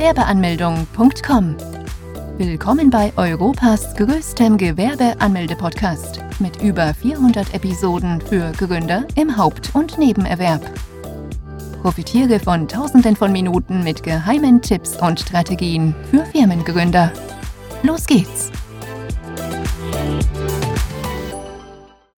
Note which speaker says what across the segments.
Speaker 1: Gewerbeanmeldung.com. Willkommen bei Europas größtem Gewerbeanmelde-Podcast mit über 400 Episoden für Gründer im Haupt- und Nebenerwerb. Profitiere von Tausenden von Minuten mit geheimen Tipps und Strategien für Firmengründer. Los geht's!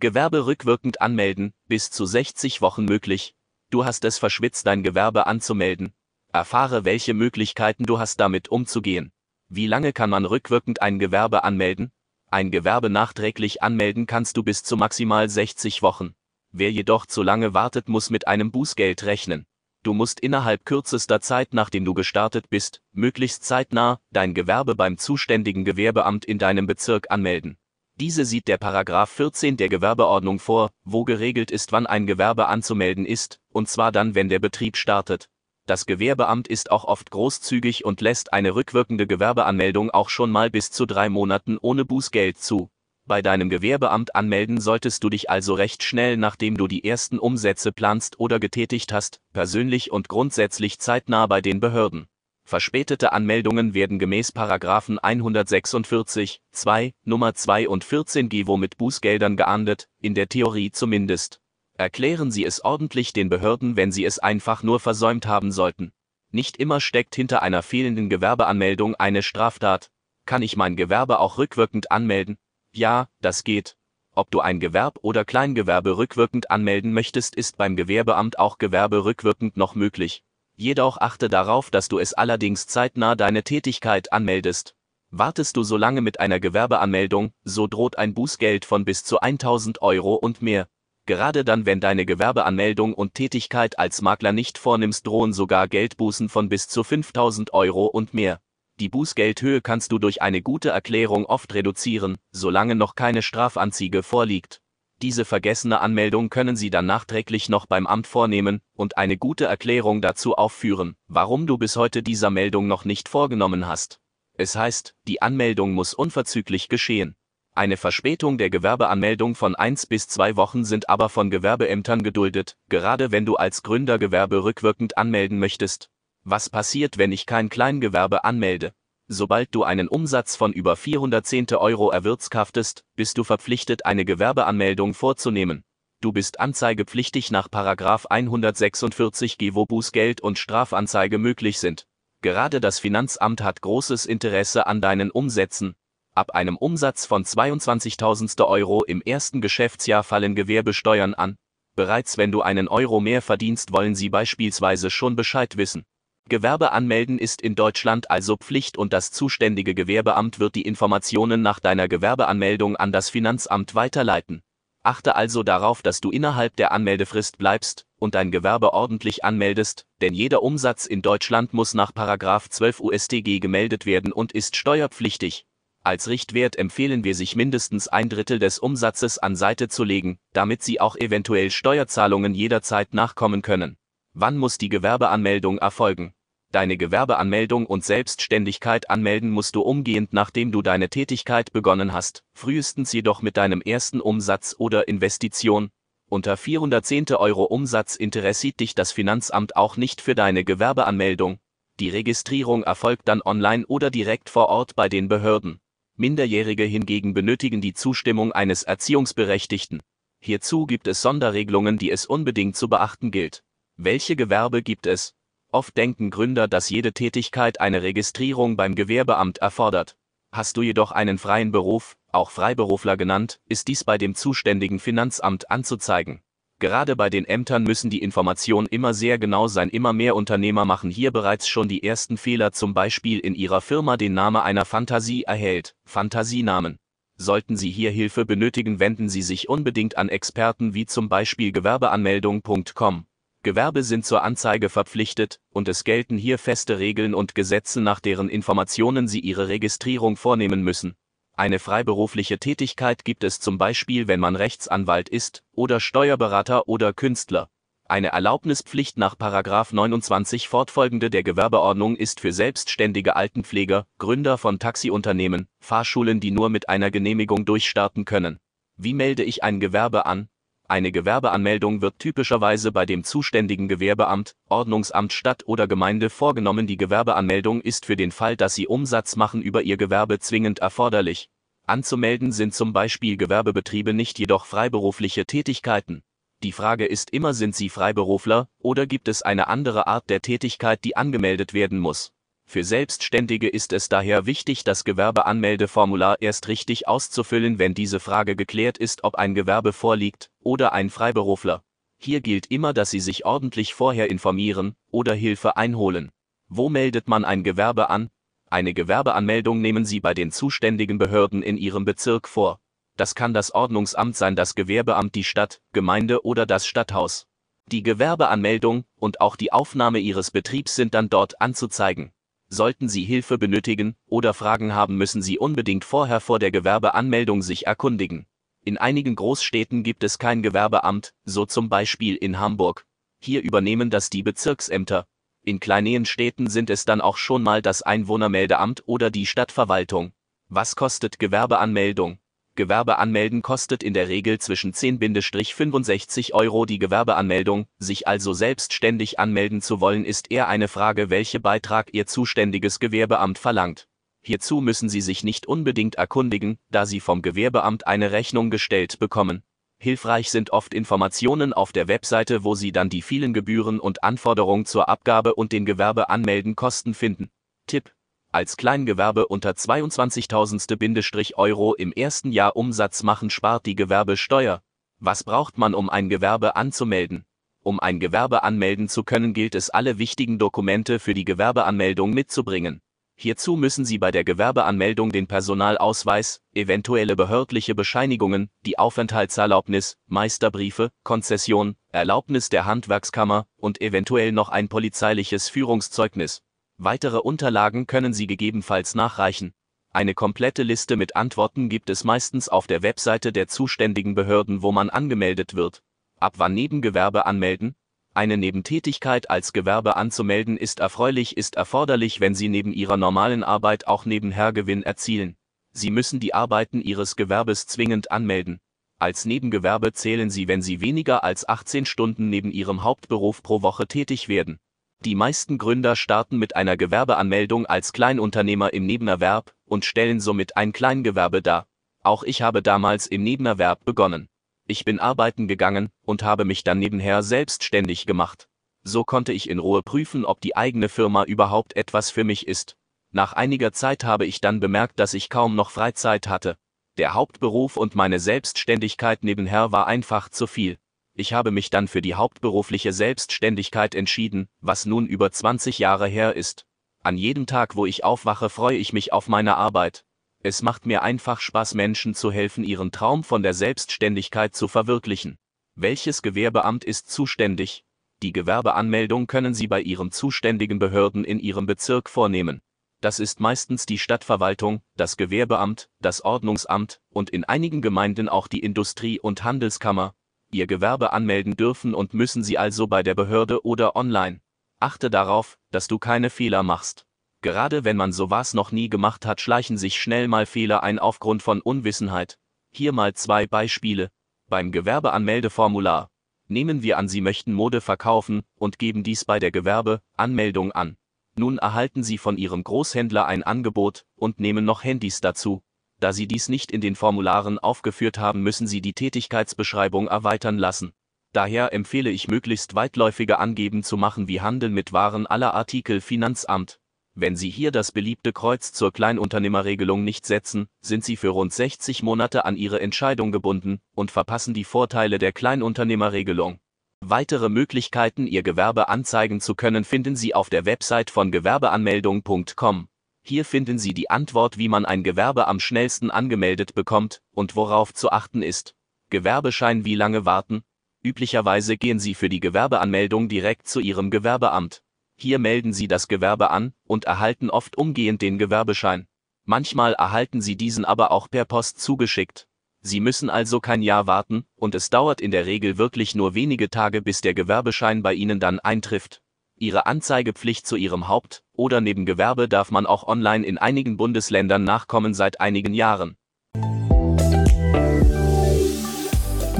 Speaker 2: Gewerbe rückwirkend anmelden, bis zu 60 Wochen möglich. Du hast es verschwitzt, dein Gewerbe anzumelden. Erfahre, welche Möglichkeiten du hast, damit umzugehen. Wie lange kann man rückwirkend ein Gewerbe anmelden? Ein Gewerbe nachträglich anmelden kannst du bis zu maximal 60 Wochen. Wer jedoch zu lange wartet, muss mit einem Bußgeld rechnen. Du musst innerhalb kürzester Zeit, nachdem du gestartet bist, möglichst zeitnah dein Gewerbe beim zuständigen Gewerbeamt in deinem Bezirk anmelden. Diese sieht der Paragraph 14 der Gewerbeordnung vor, wo geregelt ist, wann ein Gewerbe anzumelden ist, und zwar dann, wenn der Betrieb startet. Das Gewerbeamt ist auch oft großzügig und lässt eine rückwirkende Gewerbeanmeldung auch schon mal bis zu drei Monaten ohne Bußgeld zu. Bei deinem Gewerbeamt anmelden solltest du dich also recht schnell, nachdem du die ersten Umsätze planst oder getätigt hast, persönlich und grundsätzlich zeitnah bei den Behörden. Verspätete Anmeldungen werden gemäß Paragraphen 146, 2, Nummer 2 und 14 GEWO mit Bußgeldern geahndet, in der Theorie zumindest. Erklären Sie es ordentlich den Behörden, wenn Sie es einfach nur versäumt haben sollten. Nicht immer steckt hinter einer fehlenden Gewerbeanmeldung eine Straftat. Kann ich mein Gewerbe auch rückwirkend anmelden? Ja, das geht. Ob du ein Gewerb oder Kleingewerbe rückwirkend anmelden möchtest, ist beim Gewerbeamt auch Gewerbe rückwirkend noch möglich. Jedoch achte darauf, dass du es allerdings zeitnah deine Tätigkeit anmeldest. Wartest du so lange mit einer Gewerbeanmeldung, so droht ein Bußgeld von bis zu 1000 Euro und mehr. Gerade dann, wenn deine Gewerbeanmeldung und Tätigkeit als Makler nicht vornimmst, drohen sogar Geldbußen von bis zu 5000 Euro und mehr. Die Bußgeldhöhe kannst du durch eine gute Erklärung oft reduzieren, solange noch keine Strafanzeige vorliegt. Diese vergessene Anmeldung können Sie dann nachträglich noch beim Amt vornehmen und eine gute Erklärung dazu aufführen, warum du bis heute dieser Meldung noch nicht vorgenommen hast. Es heißt, die Anmeldung muss unverzüglich geschehen. Eine Verspätung der Gewerbeanmeldung von eins bis zwei Wochen sind aber von Gewerbeämtern geduldet, gerade wenn du als Gründer Gewerbe rückwirkend anmelden möchtest. Was passiert, wenn ich kein Kleingewerbe anmelde? Sobald du einen Umsatz von über 410 Euro erwirtschaftest, bist du verpflichtet, eine Gewerbeanmeldung vorzunehmen. Du bist anzeigepflichtig nach 146 G, wo Bußgeld und Strafanzeige möglich sind. Gerade das Finanzamt hat großes Interesse an deinen Umsätzen, Ab einem Umsatz von 22.000 Euro im ersten Geschäftsjahr fallen Gewerbesteuern an. Bereits wenn du einen Euro mehr verdienst, wollen sie beispielsweise schon Bescheid wissen. Gewerbe anmelden ist in Deutschland also Pflicht und das zuständige Gewerbeamt wird die Informationen nach deiner Gewerbeanmeldung an das Finanzamt weiterleiten. Achte also darauf, dass du innerhalb der Anmeldefrist bleibst und dein Gewerbe ordentlich anmeldest, denn jeder Umsatz in Deutschland muss nach 12 UStG gemeldet werden und ist steuerpflichtig. Als Richtwert empfehlen wir sich mindestens ein Drittel des Umsatzes an Seite zu legen, damit Sie auch eventuell Steuerzahlungen jederzeit nachkommen können. Wann muss die Gewerbeanmeldung erfolgen? Deine Gewerbeanmeldung und Selbstständigkeit anmelden musst du umgehend, nachdem du deine Tätigkeit begonnen hast, frühestens jedoch mit deinem ersten Umsatz oder Investition. Unter 410 Euro Umsatz interessiert dich das Finanzamt auch nicht für deine Gewerbeanmeldung. Die Registrierung erfolgt dann online oder direkt vor Ort bei den Behörden. Minderjährige hingegen benötigen die Zustimmung eines Erziehungsberechtigten. Hierzu gibt es Sonderregelungen, die es unbedingt zu beachten gilt. Welche Gewerbe gibt es? Oft denken Gründer, dass jede Tätigkeit eine Registrierung beim Gewerbeamt erfordert. Hast du jedoch einen freien Beruf, auch Freiberufler genannt, ist dies bei dem zuständigen Finanzamt anzuzeigen. Gerade bei den Ämtern müssen die Informationen immer sehr genau sein. Immer mehr Unternehmer machen hier bereits schon die ersten Fehler, zum Beispiel in ihrer Firma den Namen einer Fantasie erhält, Fantasienamen. Sollten Sie hier Hilfe benötigen, wenden Sie sich unbedingt an Experten wie zum Beispiel Gewerbeanmeldung.com. Gewerbe sind zur Anzeige verpflichtet, und es gelten hier feste Regeln und Gesetze, nach deren Informationen Sie Ihre Registrierung vornehmen müssen. Eine freiberufliche Tätigkeit gibt es zum Beispiel, wenn man Rechtsanwalt ist, oder Steuerberater oder Künstler. Eine Erlaubnispflicht nach 29 fortfolgende der Gewerbeordnung ist für selbstständige Altenpfleger, Gründer von Taxiunternehmen, Fahrschulen, die nur mit einer Genehmigung durchstarten können. Wie melde ich ein Gewerbe an? Eine Gewerbeanmeldung wird typischerweise bei dem zuständigen Gewerbeamt, Ordnungsamt Stadt oder Gemeinde vorgenommen. Die Gewerbeanmeldung ist für den Fall, dass Sie Umsatz machen über Ihr Gewerbe zwingend erforderlich. Anzumelden sind zum Beispiel Gewerbebetriebe nicht jedoch freiberufliche Tätigkeiten. Die Frage ist immer, sind Sie Freiberufler oder gibt es eine andere Art der Tätigkeit, die angemeldet werden muss? Für Selbstständige ist es daher wichtig, das Gewerbeanmeldeformular erst richtig auszufüllen, wenn diese Frage geklärt ist, ob ein Gewerbe vorliegt oder ein Freiberufler. Hier gilt immer, dass Sie sich ordentlich vorher informieren oder Hilfe einholen. Wo meldet man ein Gewerbe an? Eine Gewerbeanmeldung nehmen Sie bei den zuständigen Behörden in Ihrem Bezirk vor. Das kann das Ordnungsamt sein, das Gewerbeamt, die Stadt, Gemeinde oder das Stadthaus. Die Gewerbeanmeldung und auch die Aufnahme Ihres Betriebs sind dann dort anzuzeigen. Sollten Sie Hilfe benötigen oder Fragen haben, müssen Sie unbedingt vorher vor der Gewerbeanmeldung sich erkundigen. In einigen Großstädten gibt es kein Gewerbeamt, so zum Beispiel in Hamburg. Hier übernehmen das die Bezirksämter. In kleineren Städten sind es dann auch schon mal das Einwohnermeldeamt oder die Stadtverwaltung. Was kostet Gewerbeanmeldung? Gewerbe anmelden kostet in der Regel zwischen 10-65 Euro die Gewerbeanmeldung, sich also selbstständig anmelden zu wollen ist eher eine Frage, welche Beitrag Ihr zuständiges Gewerbeamt verlangt. Hierzu müssen Sie sich nicht unbedingt erkundigen, da Sie vom Gewerbeamt eine Rechnung gestellt bekommen. Hilfreich sind oft Informationen auf der Webseite, wo Sie dann die vielen Gebühren und Anforderungen zur Abgabe und den Gewerbeanmelden Kosten finden. Tipp als Kleingewerbe unter 22.000 Euro im ersten Jahr Umsatz machen spart die Gewerbesteuer. Was braucht man, um ein Gewerbe anzumelden? Um ein Gewerbe anmelden zu können, gilt es, alle wichtigen Dokumente für die Gewerbeanmeldung mitzubringen. Hierzu müssen Sie bei der Gewerbeanmeldung den Personalausweis, eventuelle behördliche Bescheinigungen, die Aufenthaltserlaubnis, Meisterbriefe, Konzession, Erlaubnis der Handwerkskammer und eventuell noch ein polizeiliches Führungszeugnis Weitere Unterlagen können Sie gegebenenfalls nachreichen. Eine komplette Liste mit Antworten gibt es meistens auf der Webseite der zuständigen Behörden, wo man angemeldet wird. Ab wann Nebengewerbe anmelden? Eine Nebentätigkeit als Gewerbe anzumelden ist erfreulich, ist erforderlich, wenn Sie neben Ihrer normalen Arbeit auch nebenher Gewinn erzielen. Sie müssen die Arbeiten Ihres Gewerbes zwingend anmelden. Als Nebengewerbe zählen Sie, wenn Sie weniger als 18 Stunden neben Ihrem Hauptberuf pro Woche tätig werden. Die meisten Gründer starten mit einer Gewerbeanmeldung als Kleinunternehmer im Nebenerwerb und stellen somit ein Kleingewerbe dar. Auch ich habe damals im Nebenerwerb begonnen. Ich bin arbeiten gegangen und habe mich dann nebenher selbstständig gemacht. So konnte ich in Ruhe prüfen, ob die eigene Firma überhaupt etwas für mich ist. Nach einiger Zeit habe ich dann bemerkt, dass ich kaum noch Freizeit hatte. Der Hauptberuf und meine Selbstständigkeit nebenher war einfach zu viel. Ich habe mich dann für die hauptberufliche Selbstständigkeit entschieden, was nun über 20 Jahre her ist. An jedem Tag, wo ich aufwache, freue ich mich auf meine Arbeit. Es macht mir einfach Spaß, Menschen zu helfen, ihren Traum von der Selbstständigkeit zu verwirklichen. Welches Gewerbeamt ist zuständig? Die Gewerbeanmeldung können Sie bei Ihren zuständigen Behörden in Ihrem Bezirk vornehmen. Das ist meistens die Stadtverwaltung, das Gewerbeamt, das Ordnungsamt und in einigen Gemeinden auch die Industrie- und Handelskammer, Ihr Gewerbe anmelden dürfen und müssen Sie also bei der Behörde oder online. Achte darauf, dass du keine Fehler machst. Gerade wenn man sowas noch nie gemacht hat, schleichen sich schnell mal Fehler ein aufgrund von Unwissenheit. Hier mal zwei Beispiele. Beim Gewerbeanmeldeformular. Nehmen wir an, Sie möchten Mode verkaufen und geben dies bei der Gewerbeanmeldung an. Nun erhalten Sie von Ihrem Großhändler ein Angebot und nehmen noch Handys dazu. Da Sie dies nicht in den Formularen aufgeführt haben, müssen Sie die Tätigkeitsbeschreibung erweitern lassen. Daher empfehle ich möglichst weitläufige Angeben zu machen wie Handel mit Waren aller Artikel Finanzamt. Wenn Sie hier das beliebte Kreuz zur Kleinunternehmerregelung nicht setzen, sind Sie für rund 60 Monate an Ihre Entscheidung gebunden und verpassen die Vorteile der Kleinunternehmerregelung. Weitere Möglichkeiten, Ihr Gewerbe anzeigen zu können, finden Sie auf der Website von gewerbeanmeldung.com. Hier finden Sie die Antwort, wie man ein Gewerbe am schnellsten angemeldet bekommt und worauf zu achten ist. Gewerbeschein wie lange warten? Üblicherweise gehen Sie für die Gewerbeanmeldung direkt zu Ihrem Gewerbeamt. Hier melden Sie das Gewerbe an und erhalten oft umgehend den Gewerbeschein. Manchmal erhalten Sie diesen aber auch per Post zugeschickt. Sie müssen also kein Jahr warten, und es dauert in der Regel wirklich nur wenige Tage, bis der Gewerbeschein bei Ihnen dann eintrifft. Ihre Anzeigepflicht zu Ihrem Haupt- oder Nebengewerbe darf man auch online in einigen Bundesländern nachkommen seit einigen Jahren.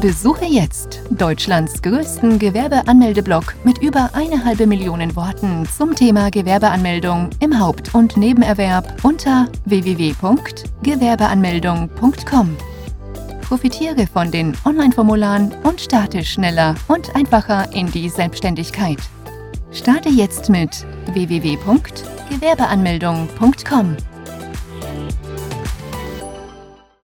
Speaker 1: Besuche jetzt Deutschlands größten Gewerbeanmeldeblock mit über eine halbe Million Worten zum Thema Gewerbeanmeldung im Haupt- und Nebenerwerb unter www.gewerbeanmeldung.com. Profitiere von den Online-Formularen und starte schneller und einfacher in die Selbstständigkeit. Starte jetzt mit www.gewerbeanmeldung.com.